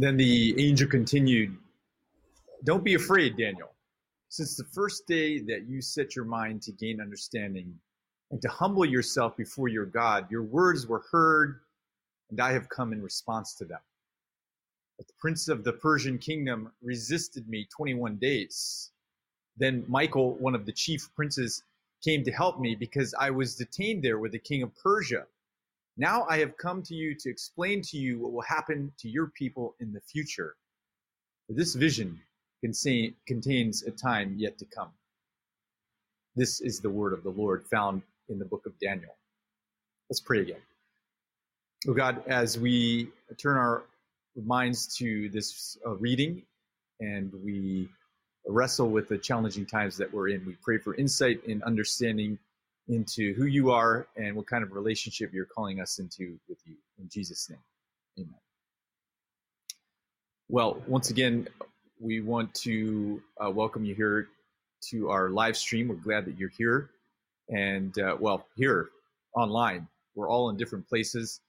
Then the angel continued, Don't be afraid, Daniel. Since the first day that you set your mind to gain understanding and to humble yourself before your God, your words were heard, and I have come in response to them. But the prince of the Persian kingdom resisted me 21 days. Then Michael, one of the chief princes, came to help me because I was detained there with the king of Persia. Now I have come to you to explain to you what will happen to your people in the future. This vision contains a time yet to come. This is the word of the Lord found in the book of Daniel. Let's pray again. Oh God, as we turn our minds to this uh, reading and we wrestle with the challenging times that we're in, we pray for insight and understanding into who you are and what kind of relationship you're calling us into with you. In Jesus' name, amen. Well, once again, we want to uh, welcome you here to our live stream. We're glad that you're here. And, uh, well, here online, we're all in different places.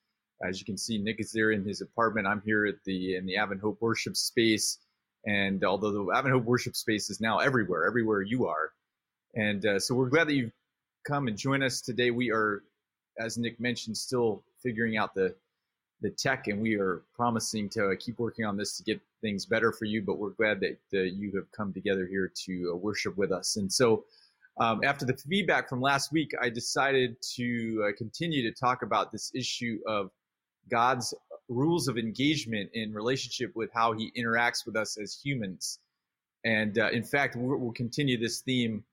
As you can see, Nick is there in his apartment. I'm here at the in the Advent Hope worship space. And although the Advent Hope worship space is now everywhere, everywhere you are, and uh, so we're glad that you've come and join us today. We are, as Nick mentioned, still figuring out the the tech, and we are promising to keep working on this to get things better for you. But we're glad that you have come together here to uh, worship with us. And so, um, after the feedback from last week, I decided to uh, continue to talk about this issue of God's rules of engagement in relationship with how He interacts with us as humans. And uh, in fact, we'll, continue this theme.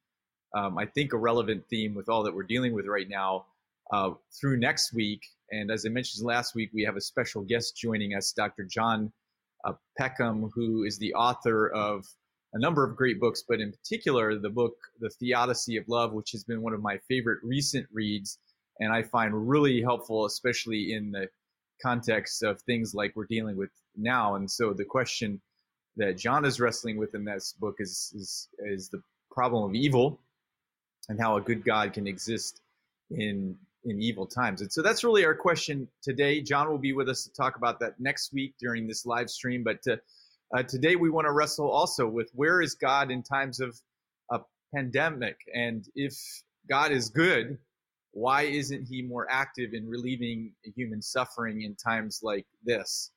Um, I think a relevant theme with all that we're dealing with right now uh, through next week. And as I mentioned last week, we have a special guest joining us, Dr. John uh, Peckham, who is the author of a number of great books, but in particular, the book, The Theodicy of Love, which has been one of my favorite recent reads. And I find really helpful, especially in the context of things like we're dealing with now. And so the question that John is wrestling with in this book is, is, is the problem of evil and how a good God can exist in in evil times. And so that's really our question today. John will be with us to talk about that next week during this live stream. But to, uh, today we want to wrestle also with where is God in times of a pandemic? And if God is good, why isn't he more active in relieving human suffering in times like this?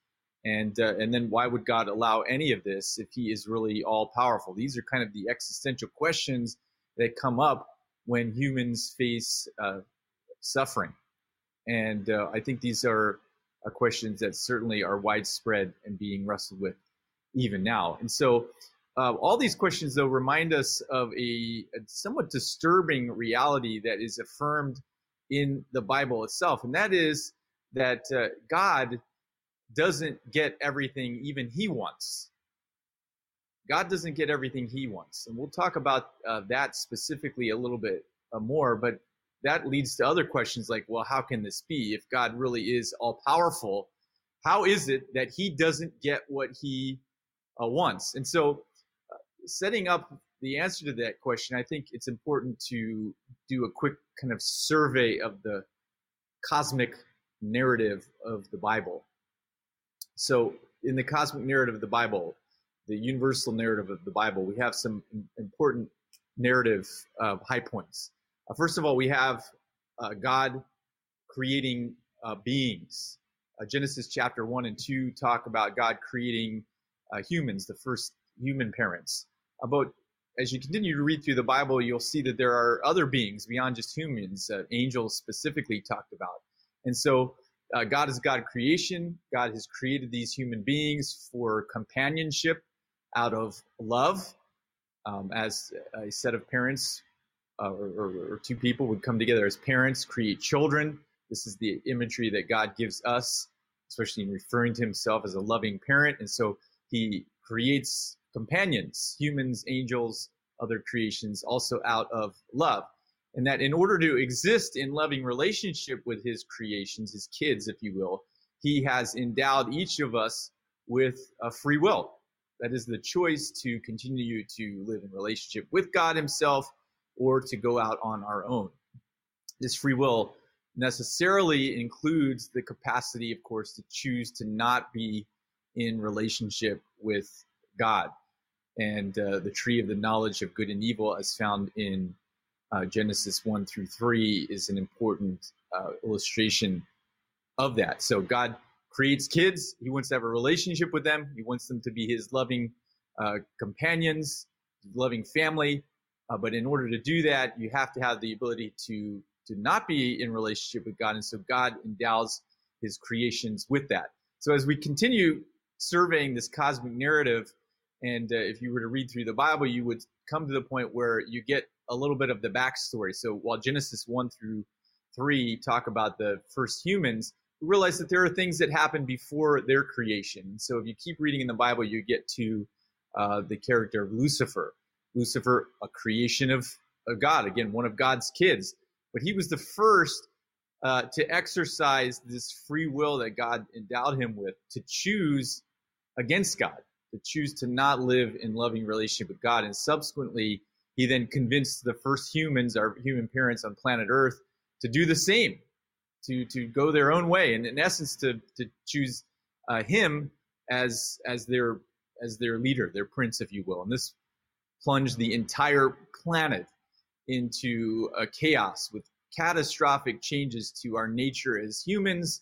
And, uh, and then why would God allow any of this if he is really all powerful? These are kind of the existential questions that come up when humans face uh, suffering. And uh, I think these are uh, questions that certainly are widespread and being wrestled with even now. And so, uh, all these questions, though, remind us of a, a, somewhat disturbing reality that is affirmed in the Bible itself, and that is that uh, God doesn't get everything even He wants. God doesn't get everything He wants, and we'll talk about uh, that specifically a little bit uh, more. But that leads to other questions like, well, how can this be? If God really is all powerful, how is it that he doesn't get what he uh, wants? And so, uh, setting up the answer to that question, I think it's important to do a quick kind of survey of the cosmic narrative of the Bible. So, in the cosmic narrative of the Bible, the universal narrative of the Bible, we have some important narrative uh, high points. Uh, first of all, we have uh, God creating uh, beings. Uh, Genesis chapter 1 and 2 talk about God creating uh, humans, the first human parents. About as you continue to read through the Bible, you'll see that there are other beings beyond just humans, angels specifically talked about. And so God is God creation. God has created these human beings for companionship out of love. Um, as a set of parents uh, or, or, or two people would come together as parents, create children. This is the imagery that God gives us, especially in referring to himself as a loving parent. And so he creates companions, humans, angels, other creations, also out of love. And that in order to exist in loving relationship with his creations, his kids, if you will, he has endowed each of us with a free will. That is the choice to continue to live in relationship with God himself or to go out on our own. This free will necessarily includes the capacity, of course, to choose to not be in relationship with God. And uh, the tree of the knowledge of good and evil, as found in uh, Genesis 1 through 3, is an important uh, illustration of that. So God creates kids. He wants to have a relationship with them. He wants them to be his loving uh, companions, loving family. Uh, but in order to do that, you have to have the ability to to not be in relationship with God. And so God endows his creations with that. So as we continue surveying this cosmic narrative, and uh, if you were to read through the Bible, you would come to the point where you get a little bit of the backstory. So while Genesis 1 through 3 talk about the first humans, realize that there are things that happen before their creation. So if you keep reading in the Bible, you get to uh, the character of Lucifer. Lucifer, a creation of, of God, again, one of God's kids. But he was the first uh, to exercise this free will that God endowed him with to choose against God, to choose to not live in loving relationship with God. And subsequently, he then convinced the first humans, our human parents on planet Earth, to do the same, to to go their own way, and in essence, to to choose uh, him as as their as their leader, their prince, if you will. And this plunged the entire planet into a chaos with catastrophic changes to our nature as humans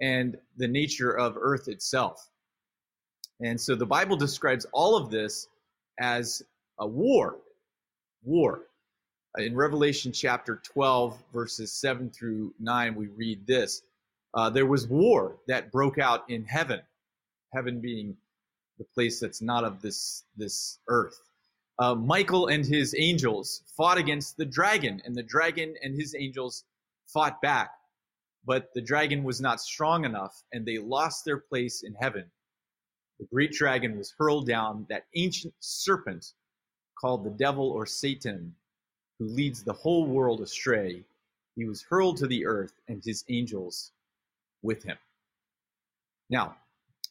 and the nature of Earth itself. And so the Bible describes all of this as a war. War. In Revelation chapter 12, verses 7 through 9, we read this uh, There was war that broke out in heaven, heaven being the place that's not of this, this earth uh, Michael and his angels fought against the dragon, and the dragon and his angels fought back. But the dragon was not strong enough, and they lost their place in heaven. The great dragon was hurled down, that ancient serpent called the devil or Satan, who leads the whole world astray. He was hurled to the earth, and his angels with him. Now,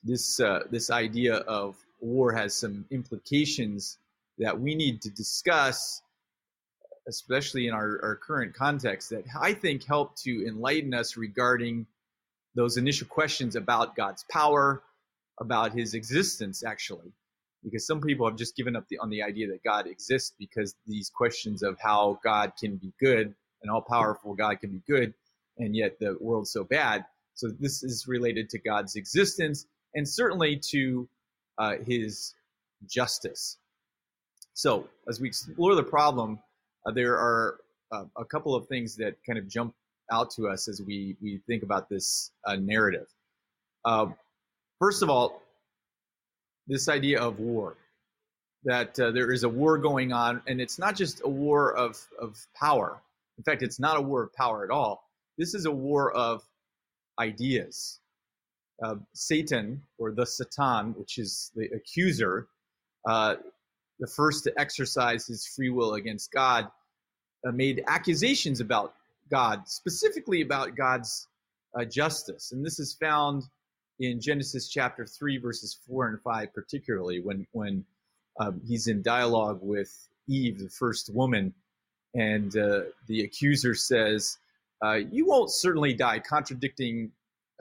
this uh, this idea of war has some implications that we need to discuss, especially in our, our current context, that I think help to enlighten us regarding those initial questions about God's power, about his existence, actually. Because some people have just given up the, on the idea that God exists because these questions of how God can be good and all powerful God can be good, and yet the world's so bad. So this is related to God's existence and certainly to uh, his justice. So, as we explore the problem, uh, there are uh, a couple of things that kind of jump out to us as we, we think about this uh, narrative. Uh, first of all, this idea of war, that uh, there is a war going on, and it's not just a war of, of power. In fact, it's not a war of power at all. This is a war of ideas. Uh, Satan, or the Satan, which is the accuser, the first to exercise his free will against God, uh, made accusations about God, specifically about God's uh, justice. And this is found in Genesis chapter 3, verses 4 and 5, particularly when, when um, he's in dialogue with Eve, the first woman, and uh, the accuser says, uh, You won't certainly die, contradicting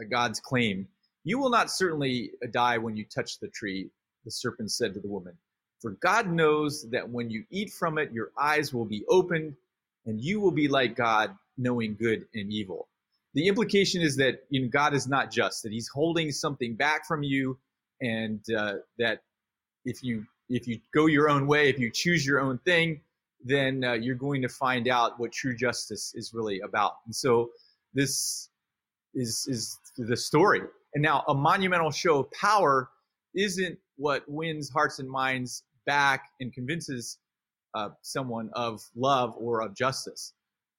uh, God's claim. You will not certainly die when you touch the tree, the serpent said to the woman. For God knows that when you eat from it, your eyes will be opened and you will be like God, knowing good and evil. The implication is that you know, God is not just, that he's holding something back from you, and uh, that if you if you go your own way, if you choose your own thing, then uh, you're going to find out what true justice is really about. And so this is is the story. And now a monumental show of power isn't what wins hearts and minds back and convinces uh, someone of love or of justice.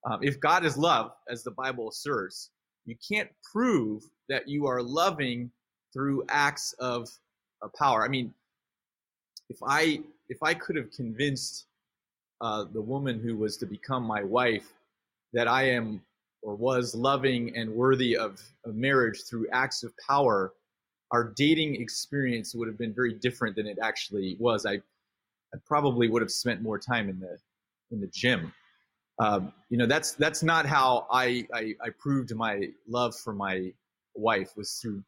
Um, if God is love, as the Bible asserts, you can't prove that you are loving through acts of, of power. I mean, if I if I could have convinced uh, the woman who was to become my wife that I am or was loving and worthy of, of marriage through acts of power, our dating experience would have been very different than it actually was. I, I probably would have spent more time in the in the gym. Um, you know, that's that's not how I, I, I proved my love for my wife was through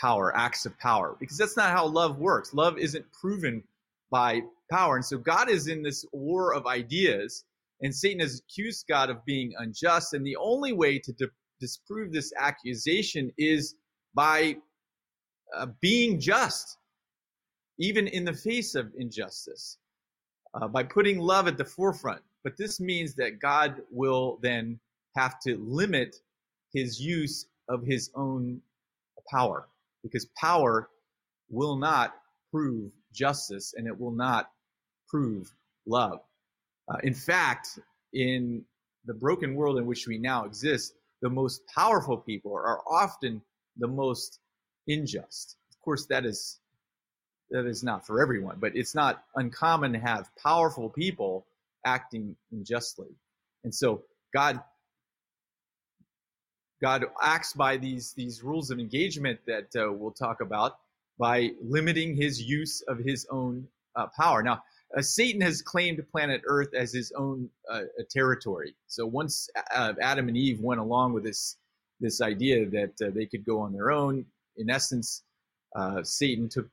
power, acts of power, because that's not how love works. Love isn't proven by power. And so God is in this war of ideas, and Satan has accused God of being unjust. And the only way to di- disprove this accusation is by uh, being just, even in the face of injustice, uh, by putting love at the forefront. But this means that God will then have to limit his use of his own power because power will not prove justice and it will not prove love. Uh, in fact, in the broken world in which we now exist, the most powerful people are often the most unjust. Of course, that is that is not for everyone, but it's not uncommon to have powerful people acting unjustly. And so God God acts by these these rules of engagement that uh, we'll talk about by limiting his use of his own uh, power. Now, uh, Satan has claimed planet Earth as his own uh, territory. So once uh, Adam and Eve went along with this this idea that uh, they could go on their own, in essence, Satan took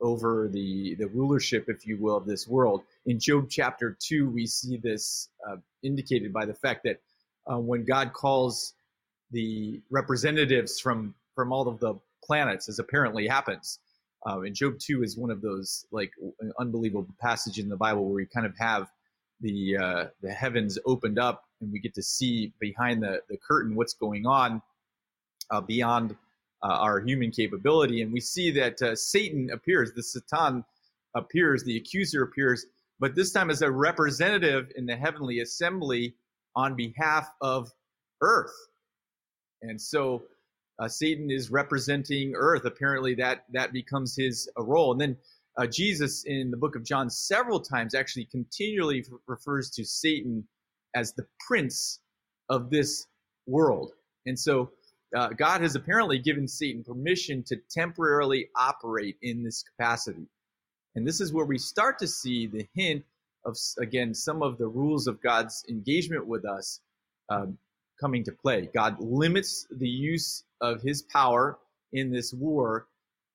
over the the rulership, if you will, of this world. In Job chapter two, we see this indicated by the fact that when God calls the representatives from from all of the planets, as apparently happens. Uh, and Job two is one of those like unbelievable passages in the Bible where we kind of have the uh, the heavens opened up and we get to see behind the the curtain what's going on uh, beyond uh, our human capability, and we see that uh, Satan appears, the Satan appears, the accuser appears, but this time as a representative in the heavenly assembly on behalf of Earth. And so uh, Satan is representing Earth. Apparently, that that becomes his uh, role. And then uh, Jesus in the book of John several times actually continually refers to Satan as the prince of this world. And so uh, God has apparently given Satan permission to temporarily operate in this capacity. And this is where we start to see the hint of, again, some of the rules of God's engagement with us um, coming to play. God limits the use of his power in this war.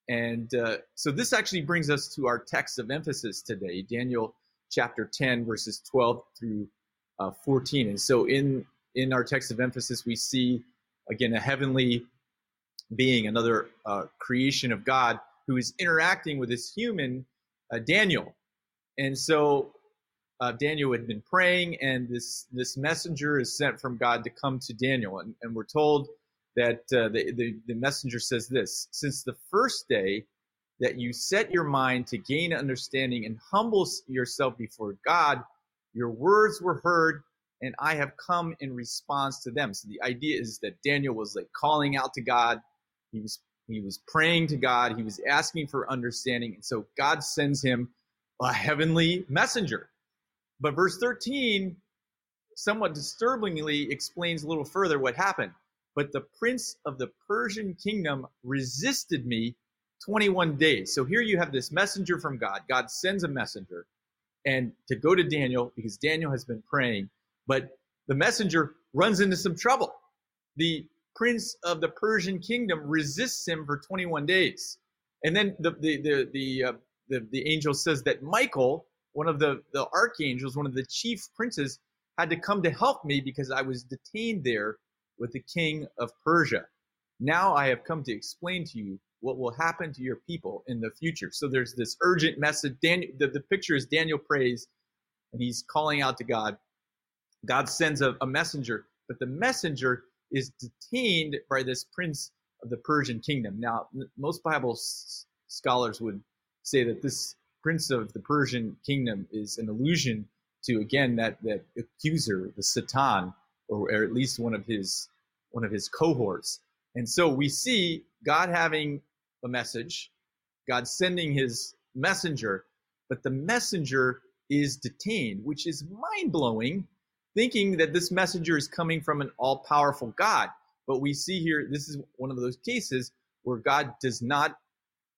And uh, so this actually brings us to our text of emphasis today, Daniel chapter 10, verses 12 through uh, 14. And so in, in our text of emphasis, we see, again, a heavenly being, another uh, creation of God who is interacting with this human, uh, Daniel. And so uh, Daniel had been praying, and this this messenger is sent from God to come to Daniel, and, and we're told that uh, the, the the messenger says this: since the first day that you set your mind to gain understanding and humble yourself before God, your words were heard, and I have come in response to them. So the idea is that Daniel was like calling out to God. He was he was praying to God. He was asking for understanding, and so God sends him a heavenly messenger but verse 13 somewhat disturbingly explains a little further what happened. But the prince of the Persian kingdom resisted me 21 days. So here you have this messenger from God. God sends a messenger and to go to Daniel because Daniel has been praying, but the messenger runs into some trouble. The prince of the Persian kingdom resists him for 21 days. And then the the the the, uh, the, the angel says that Michael, one of the, the archangels, one of the chief princes, had to come to help me because I was detained there with the king of Persia. Now I have come to explain to you what will happen to your people in the future. So there's this urgent message. Daniel, the, the picture is Daniel prays and he's calling out to God. God sends a, a messenger, but the messenger is detained by this prince of the Persian kingdom. Now, most Bible s- scholars would say that this prince of the Persian kingdom is an allusion to again that that accuser, the Satan, or, or at least one of his one of his cohorts. And so we see God having a message, God sending his messenger, but the messenger is detained, which is mind blowing, thinking that this messenger is coming from an all powerful God. But we see here, this is one of those cases where God does not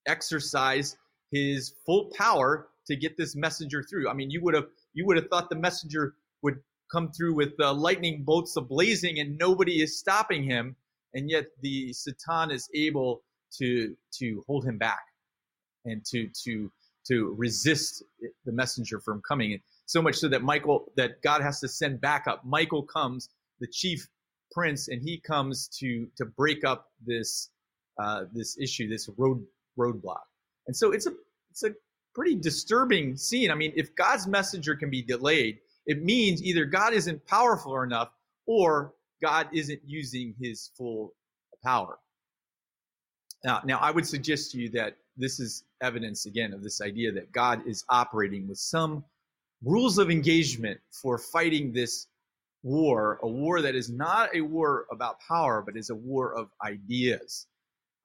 exercise his full power to get this messenger through. I mean, you would have you would have thought the messenger would come through with uh, lightning bolts ablazing and nobody is stopping him, and yet the Satan is able to to hold him back and to to to resist the messenger from coming. So much so that Michael that God has to send backup. Michael comes, the chief prince, and he comes to to break up this uh, this issue, this road roadblock. And so it's a it's a pretty disturbing scene. I mean, if God's messenger can be delayed, it means either God isn't powerful enough or God isn't using his full power. Now, now I would suggest to you that this is evidence again of this idea that God is operating with some rules of engagement for fighting this war, a war that is not a war about power, but is a war of ideas.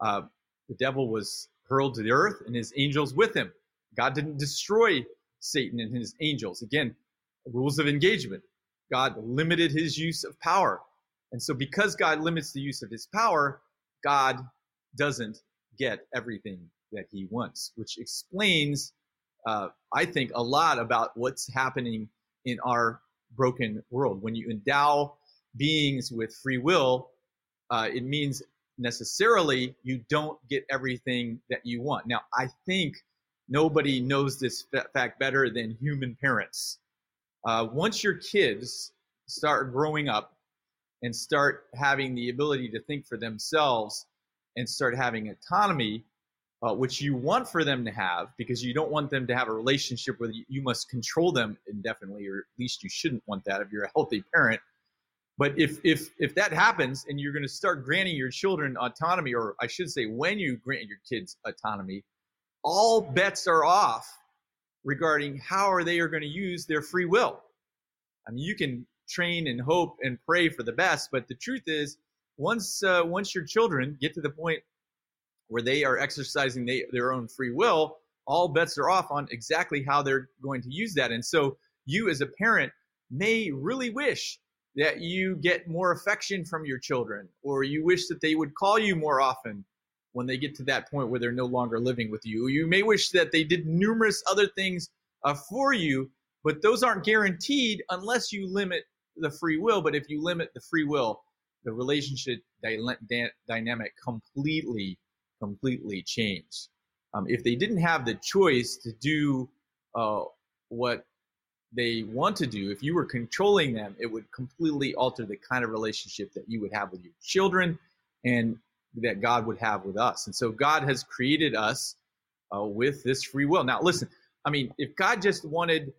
Uh, the devil was hurled to the earth and his angels with him. God didn't destroy Satan and his angels. Again, rules of engagement. God limited his use of power. And so, because God limits the use of his power, God doesn't get everything that he wants, which explains, uh, I think, a lot about what's happening in our broken world. When you endow beings with free will, uh, it means necessarily you don't get everything that you want. Now, I think nobody knows this fact better than human parents. Uh, once your kids start growing up and start having the ability to think for themselves and start having autonomy, uh, which you want for them to have because you don't want them to have a relationship where you must control them indefinitely, or at least you shouldn't want that if you're a healthy parent. But if if if that happens and you're going to start granting your children autonomy, or I should say, when you grant your kids autonomy, all bets are off regarding how are they are going to use their free will. I mean, you can train and hope and pray for the best, but the truth is, once uh, once your children get to the point where they are exercising they, their own free will, all bets are off on exactly how they're going to use that. And so, you as a parent may really wish that you get more affection from your children, or you wish that they would call you more often when they get to that point where they're no longer living with you. You may wish that they did numerous other things uh, for you, but those aren't guaranteed unless you limit the free will. But if you limit the free will, the relationship dy- dynamic completely, completely change. Um, if they didn't have the choice to do uh, what they want to do, if you were controlling them, it would completely alter the kind of relationship that you would have with your children and that God would have with us. And so God has created us uh, with this free will. Now, listen, I mean, if God just wanted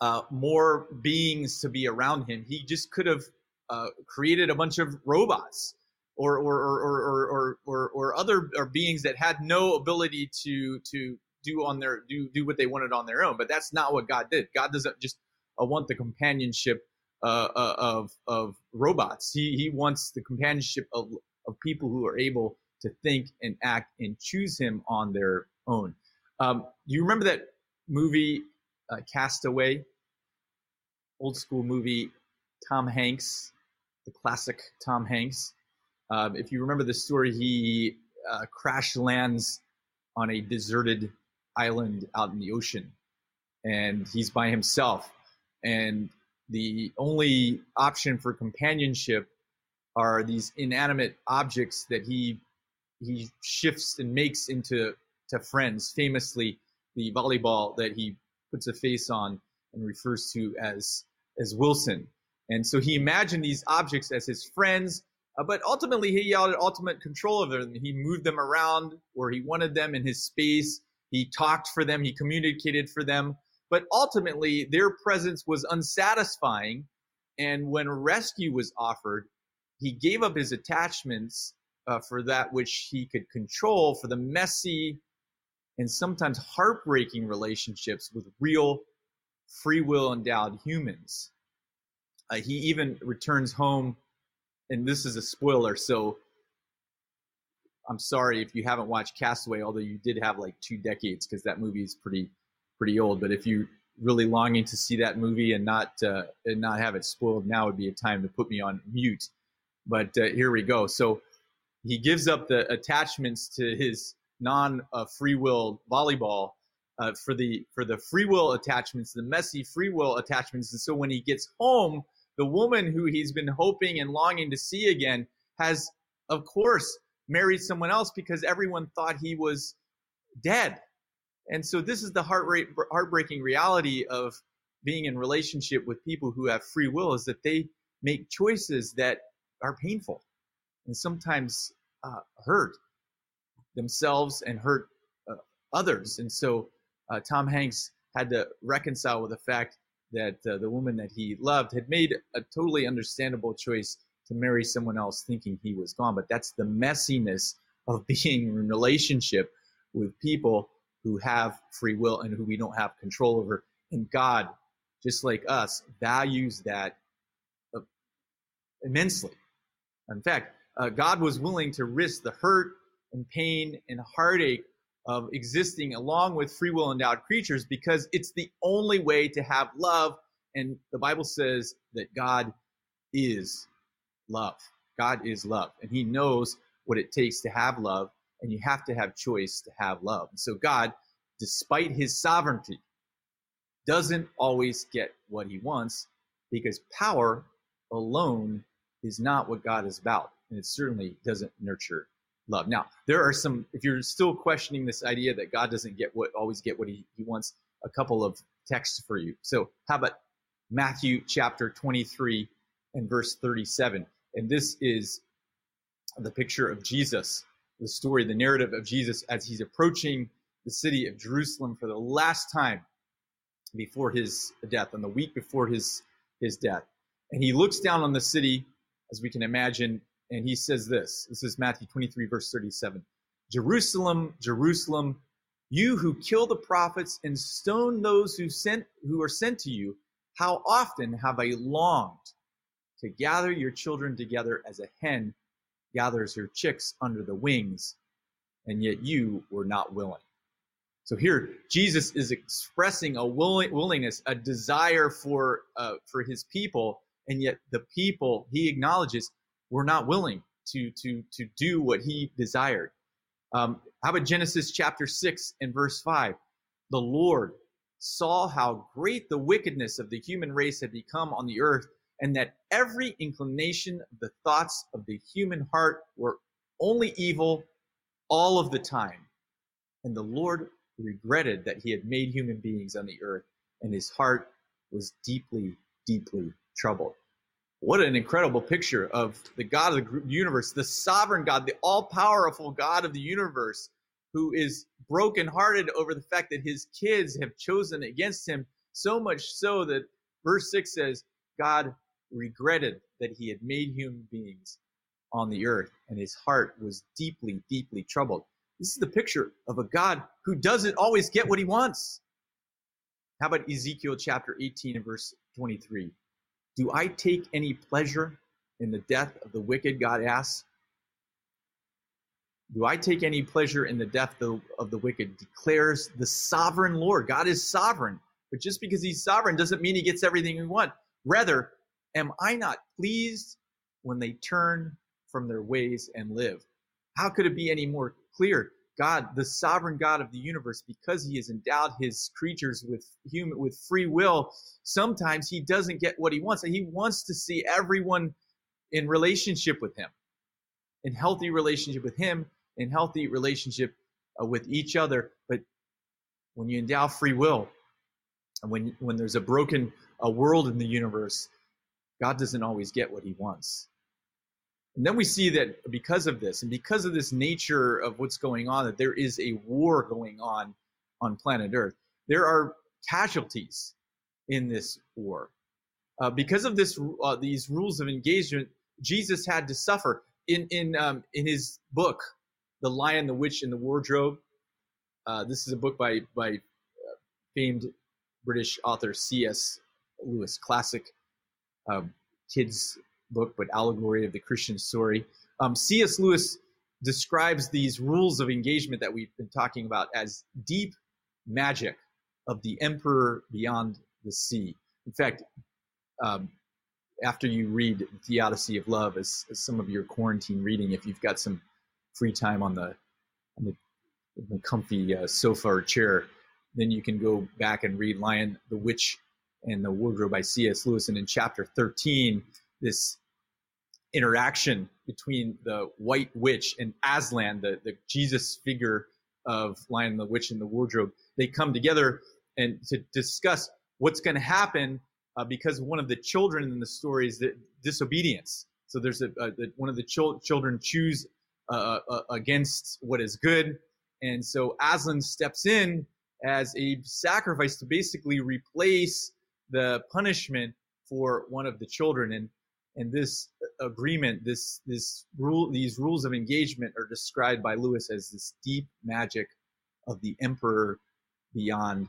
uh, more beings to be around him, he just could have uh, created a bunch of robots or or or or or, or, or other or beings that had no ability to to do on their do do what they wanted on their own. But that's not what God did. God doesn't just uh, want the companionship uh, uh, of of robots. He he wants the companionship of of people who are able to think and act and choose Him on their own. Um, you remember that movie uh, Castaway? Old school movie. Tom Hanks, the classic Tom Hanks. Um, if you remember the story, he uh, crash lands on a deserted island out in the ocean and he's by himself. And the only option for companionship are these inanimate objects that he he shifts and makes into to friends. Famously the volleyball that he puts a face on and refers to as as Wilson. And so he imagined these objects as his friends uh, but ultimately he had ultimate control of them he moved them around where he wanted them in his space he talked for them, he communicated for them, but ultimately their presence was unsatisfying. And when rescue was offered, he gave up his attachments uh, for that which he could control for the messy and sometimes heartbreaking relationships with real free will endowed humans. Uh, he even returns home, and this is a spoiler, so I'm sorry if you haven't watched Castaway, although you did have like two decades because that movie is pretty pretty old. But if you really longing to see that movie and not uh, and not have it spoiled, now would be a time to put me on mute. But uh, here we go. So he gives up the attachments to his non uh, free will volleyball uh, for the for the free will attachments, the messy free will attachments. And so when he gets home, the woman who he's been hoping and longing to see again has, of course, married someone else because everyone thought he was dead. And so this is the heart rate, heartbreaking reality of being in relationship with people who have free will is that they make choices that are painful and sometimes uh, hurt themselves and hurt uh, others. And so uh, Tom Hanks had to reconcile with the fact that uh, the woman that he loved had made a totally understandable choice to marry someone else thinking he was gone. But that's the messiness of being in relationship with people who have free will and who we don't have control over. And God, just like us, values that uh, immensely. In fact, uh, God was willing to risk the hurt and pain and heartache of existing along with free will endowed creatures because it's the only way to have love. And the Bible says that God is love. God is love. And He knows what it takes to have love. And you have to have choice to have love. So God, despite His sovereignty, doesn't always get what He wants because power alone is not what God is about. And it certainly doesn't nurture love. Now, there are some, if you're still questioning this idea that God doesn't get what, always get what he, he wants, a couple of texts for you. So, how about Matthew chapter 23 and verse 37? And this is the picture of Jesus, the story, the narrative of Jesus as he's approaching the city of Jerusalem for the last time before his death, on the week before his, his death. And he looks down on the city, as we can imagine, and he says this this is Matthew 23, verse 37. Jerusalem, Jerusalem, you who kill the prophets and stone those who sent who are sent to you, how often have I longed to gather your children together as a hen gathers her chicks under the wings, and yet you were not willing. So here, Jesus is expressing a willing, willingness, a desire for uh, for his people, and yet the people he acknowledges were not willing to to to do what he desired. Um, how about Genesis chapter six and verse five? The Lord saw how great the wickedness of the human race had become on the earth, and that every inclination of the thoughts of the human heart were only evil all of the time. And the Lord regretted that he had made human beings on the earth, and his heart was deeply, deeply troubled. What an incredible picture of the God of the universe, the sovereign God, the all powerful God of the universe, who is brokenhearted over the fact that his kids have chosen against him, so much so that verse 6 says, God regretted that he had made human beings on the earth, and his heart was deeply, deeply troubled. This is the picture of a God who doesn't always get what he wants. How about Ezekiel chapter 18 and verse 23? Do I take any pleasure in the death of the wicked? God asks. Do I take any pleasure in the death of the wicked? Declares the sovereign Lord. God is sovereign. But just because he's sovereign doesn't mean he gets everything he wants. Rather, am I not pleased when they turn from their ways and live? How could it be any more clear? God, the sovereign God of the universe, because he has endowed his creatures with human with free will, sometimes he doesn't get what he wants. And he wants to see everyone in relationship with him, in healthy relationship with him, in healthy relationship uh, with each other. But when you endow free will, and when when there's a broken a world in the universe, God doesn't always get what he wants. And then we see that because of this, and because of this nature of what's going on, that there is a war going on on planet Earth. There are casualties in this war. Uh, because of this, uh, these rules of engagement, Jesus had to suffer. In in um, in his book, "The Lion, the Witch, and the Wardrobe," uh, this is a book by by uh, famed British author C.S. Lewis, classic uh, kids book, but allegory of the Christian story. Um, C.S. Lewis describes these rules of engagement that we've been talking about as deep magic of the emperor beyond the sea. In fact, um, after you read Theodicy of Love as, as, some of your quarantine reading, if you've got some free time on the, on the, the comfy uh, sofa or chair, then you can go back and read Lion, the Witch, and the Wardrobe by C.S. Lewis. And in chapter 13, this interaction between the white witch and Aslan, the, the Jesus figure of Lion the Witch and the Wardrobe. They come together and to discuss what's going to happen uh, because one of the children in the story is the disobedience. So there's a, a one of the children choose uh, uh, against what is good, and so Aslan steps in as a sacrifice to basically replace the punishment for one of the children. And and this agreement, this this rule, these rules of engagement are described by Lewis as this deep magic of the emperor beyond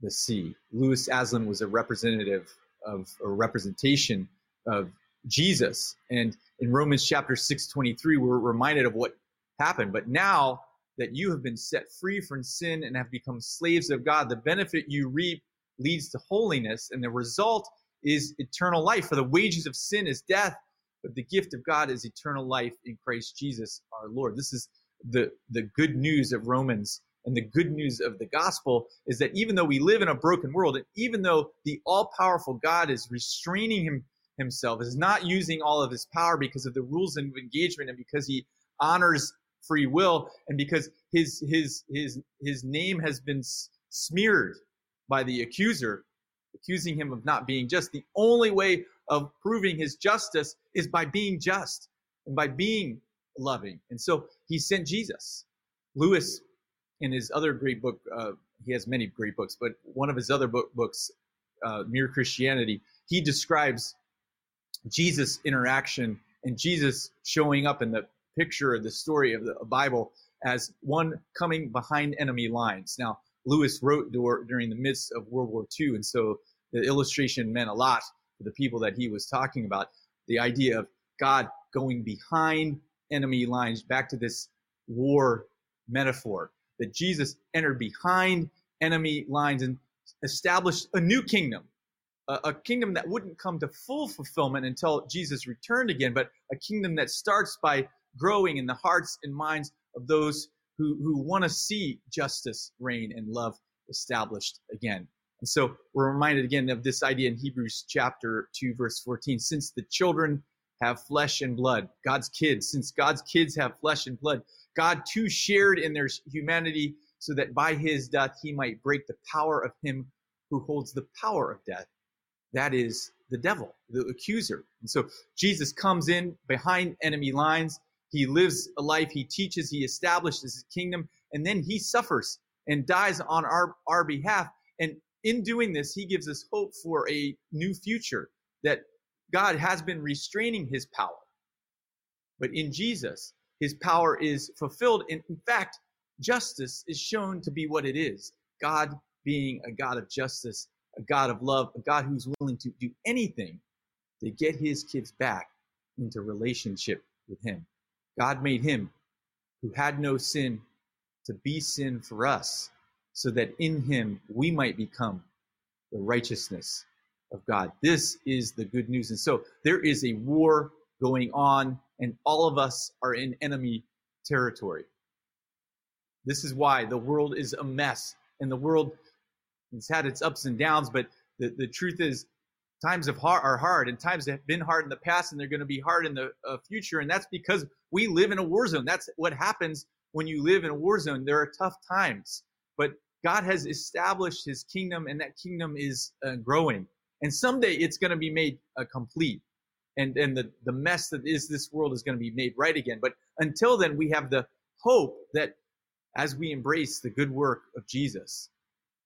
the sea. Lewis Aslan was a representative of a representation of Jesus. And in Romans chapter 6:23, we're reminded of what happened. But now that you have been set free from sin and have become slaves of God, the benefit you reap leads to holiness, and the result is eternal life. For the wages of sin is death, but the gift of God is eternal life in Christ Jesus our Lord. This is the, the good news of Romans. And the good news of the gospel is that even though we live in a broken world, and even though the all powerful God is restraining him, himself, is not using all of his power because of the rules of engagement and because he honors free will and because his his his his name has been smeared by the accuser accusing him of not being just the only way of proving his justice is by being just and by being loving. And so he sent jesus. Lewis in his other great book uh, he has many great books but one of his other book, books uh, mere christianity he describes jesus interaction and jesus showing up in the picture of the story of the Bible as one coming behind enemy lines. Now, Lewis wrote during the midst of World War II, and so the illustration meant a lot to the people that he was talking about. The idea of God going behind enemy lines, back to this war metaphor, that Jesus entered behind enemy lines and established a new kingdom, a, a kingdom that wouldn't come to full fulfillment until Jesus returned again, but a kingdom that starts by growing in the hearts and minds of those who, who want to see justice reign and love established again. And so we're reminded again of this idea in Hebrews chapter 2, verse 14. Since the children have flesh and blood, God's kids, since God's kids have flesh and blood, God too shared in their humanity so that by his death he might break the power of him who holds the power of death. That is the devil, the accuser. And so Jesus comes in behind enemy lines he lives a life, he teaches, he establishes his kingdom, and then he suffers and dies on our, our behalf. And in doing this, he gives us hope for a new future that God has been restraining his power. But in Jesus, his power is fulfilled. And in fact, justice is shown to be what it is God being a God of justice, a God of love, a God who's willing to do anything to get his kids back into relationship with him. God made him who had no sin to be sin for us, so that in him we might become the righteousness of God. This is the good news. And so there is a war going on, and all of us are in enemy territory. This is why the world is a mess, and the world has had its ups and downs, but the, the truth is times have hard, are hard and times have been hard in the past and they're going to be hard in the uh, future and that's because we live in a war zone that's what happens when you live in a war zone there are tough times but god has established his kingdom and that kingdom is uh, growing. And someday it's going to be made uh, complete. And and the the mess that is this world is going to be made right again. But until then we have the hope that as we embrace the good work of jesus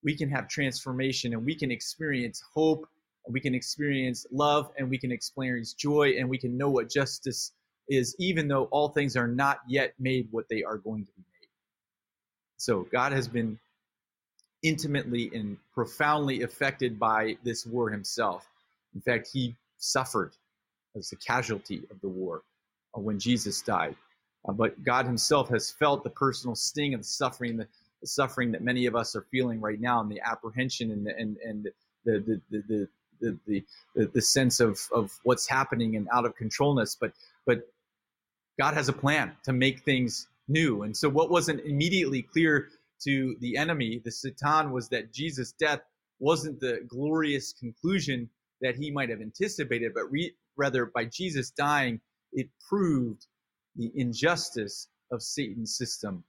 we can have transformation and we can experience hope we can experience love and we can experience joy and we can know what justice is even though all things are not yet made what they are going to be made. So god has been intimately and profoundly affected by this war himself in fact he suffered as a casualty of the war uh, when jesus died uh, but god himself has felt the personal sting of the suffering the, the, suffering that many of us are feeling right now and the apprehension and the, and, and the, the, the, the the, the, the sense of, of what's happening and out of controlness. But, but God has a plan to make things new. And so what wasn't immediately clear to the enemy, the Satan, was that Jesus' death wasn't the glorious conclusion that he might have anticipated, but re- rather by Jesus dying, it proved the injustice of Satan's system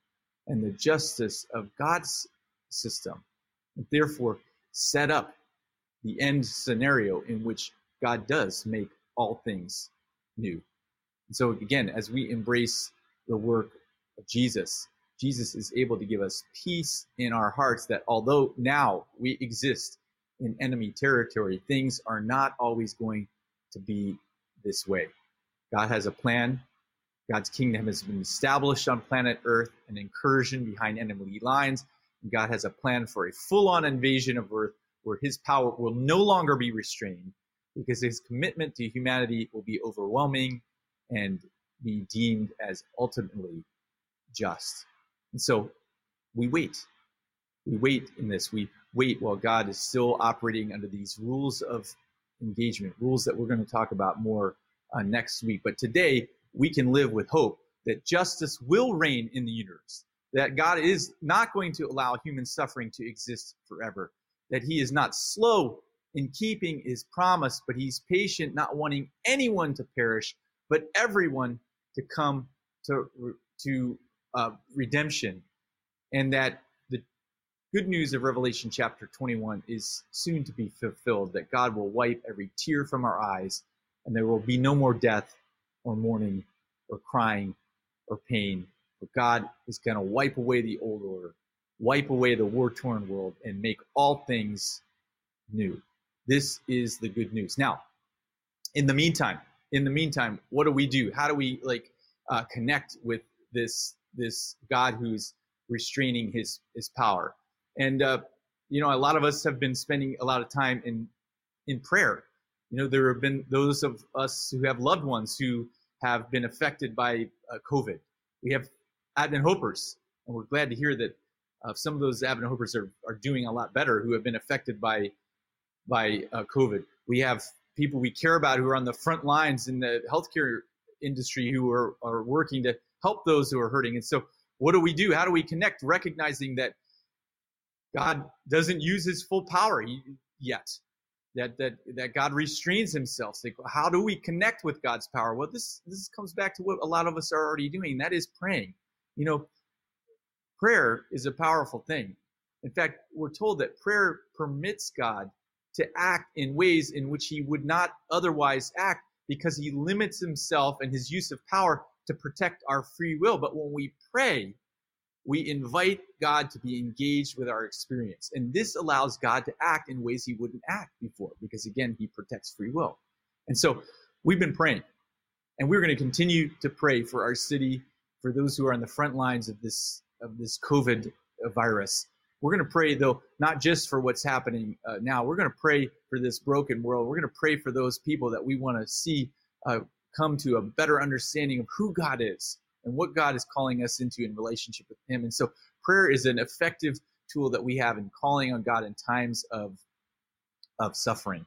and the justice of God's system. And therefore, set up the end scenario in which God does make all things new. And so, again, as we embrace the work of Jesus, Jesus is able to give us peace in our hearts that although now we exist in enemy territory, things are not always going to be this way. God has a plan. God's kingdom has been established on planet Earth, an incursion behind enemy lines. And God has a plan for a full on invasion of Earth where his power will no longer be restrained because his commitment to humanity will be overwhelming and be deemed as ultimately just. And so we wait. We wait in this. We wait while God is still operating under these rules of engagement, rules that we're going to talk about more uh, next week. But today, we can live with hope that justice will reign in the universe, that God is not going to allow human suffering to exist forever, that He is not slow in keeping His promise, but He's patient, not wanting anyone to perish, but everyone to come to, to uh, redemption, and that the good news of Revelation chapter 21 is soon to be fulfilled, that God will wipe every tear from our eyes, and there will be no more death or mourning or crying or pain. But God is going to wipe away the old order, wipe away the war torn world, and make all things new. This is the good news. Now, in the meantime, in the meantime, what do we do? How do we like uh, connect with this this God who's restraining his his power. And uh, you know, a lot of us have been spending a lot of time in in prayer. You know, there have been those of us who have loved ones who have been affected by uh, COVID. We have Advent Hopers, and we're glad to hear that uh, some of those Advent Hopers are, are doing a lot better who have been affected by by uh, COVID. We have people we care about who are on the front lines in the healthcare industry who are, are working to help those who are hurting. And so, what do we do? How do we connect, recognizing that God doesn't use his full power yet? That, that, that God restrains himself. So how do we connect with God's power? Well, this, this comes back to what a lot of us are already doing. That is praying. You know, prayer is a powerful thing. In fact, we're told that prayer permits God to act in ways in which he would not otherwise act because he limits himself and his use of power to protect our free will. But when we pray, we invite God to be engaged with our experience. And this allows God to act in ways he wouldn't act before, because again, he protects free will. And so we've been praying, and we're going to continue to pray for our city, for those who are on the front lines of this of this COVID virus. We're going to pray, though, not just for what's happening uh, now. We're going to pray for this broken world. We're going to pray for those people that we want to see uh, come to a better understanding of who God is and what God is calling us into in relationship with Him. And so prayer is an effective tool that we have in calling on God in times of, of suffering.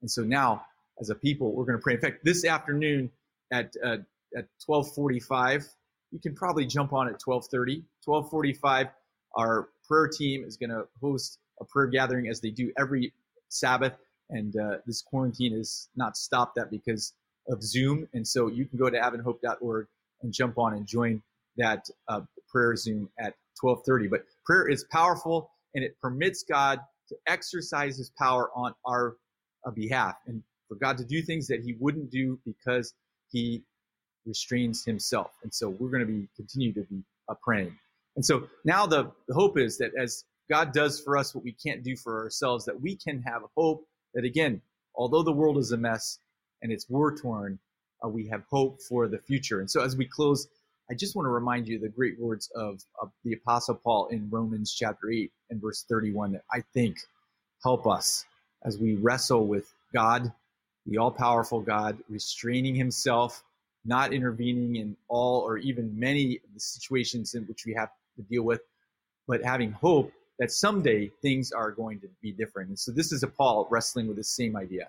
And so now, as a people, we're going to pray. In fact, this afternoon at uh, at 12:45, you can probably jump on at 12:30. 12:45, our prayer team is going to host a prayer gathering as they do every Sabbath. And uh, this quarantine has not stopped that because of Zoom. And so you can go to adventhope.org and jump on and join that uh, prayer Zoom at 1230. But prayer is powerful and it permits God to exercise his power on our uh, behalf and for God to do things that he wouldn't do because he restrains himself. And so we're going to be continue to be uh, praying. And so now the, the hope is that as God does for us what we can't do for ourselves, that we can have hope that again, although the world is a mess, and it's war torn, uh, we have hope for the future. And so as we close, I just want to remind you the great words of, of the Apostle Paul in Romans chapter 8 and verse 31 that I think help us as we wrestle with God, the all powerful God, restraining himself, not intervening in all or even many of the situations in which we have to deal with, but having hope that someday things are going to be different. And so this is a Paul wrestling with the same idea.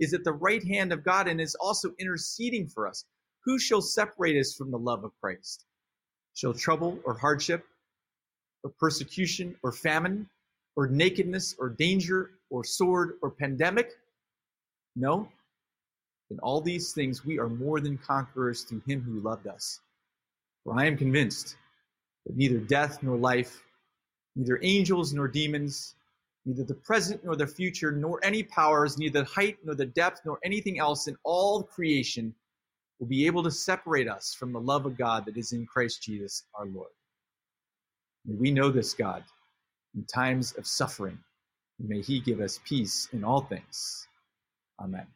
is at the right hand of God and is also interceding for us. Who shall separate us from the love of Christ? Shall trouble or hardship or persecution or famine or nakedness or danger or sword or pandemic? No. In all these things, we are more than conquerors through him who loved us. For I am convinced that neither death nor life, neither angels nor demons, neither the present nor the future, nor any powers, neither the height nor the depth, nor anything else in all creation will be able to separate us from the love of God that is in Christ Jesus our Lord. May we know this God in times of suffering. May He give us peace in all things. Amen.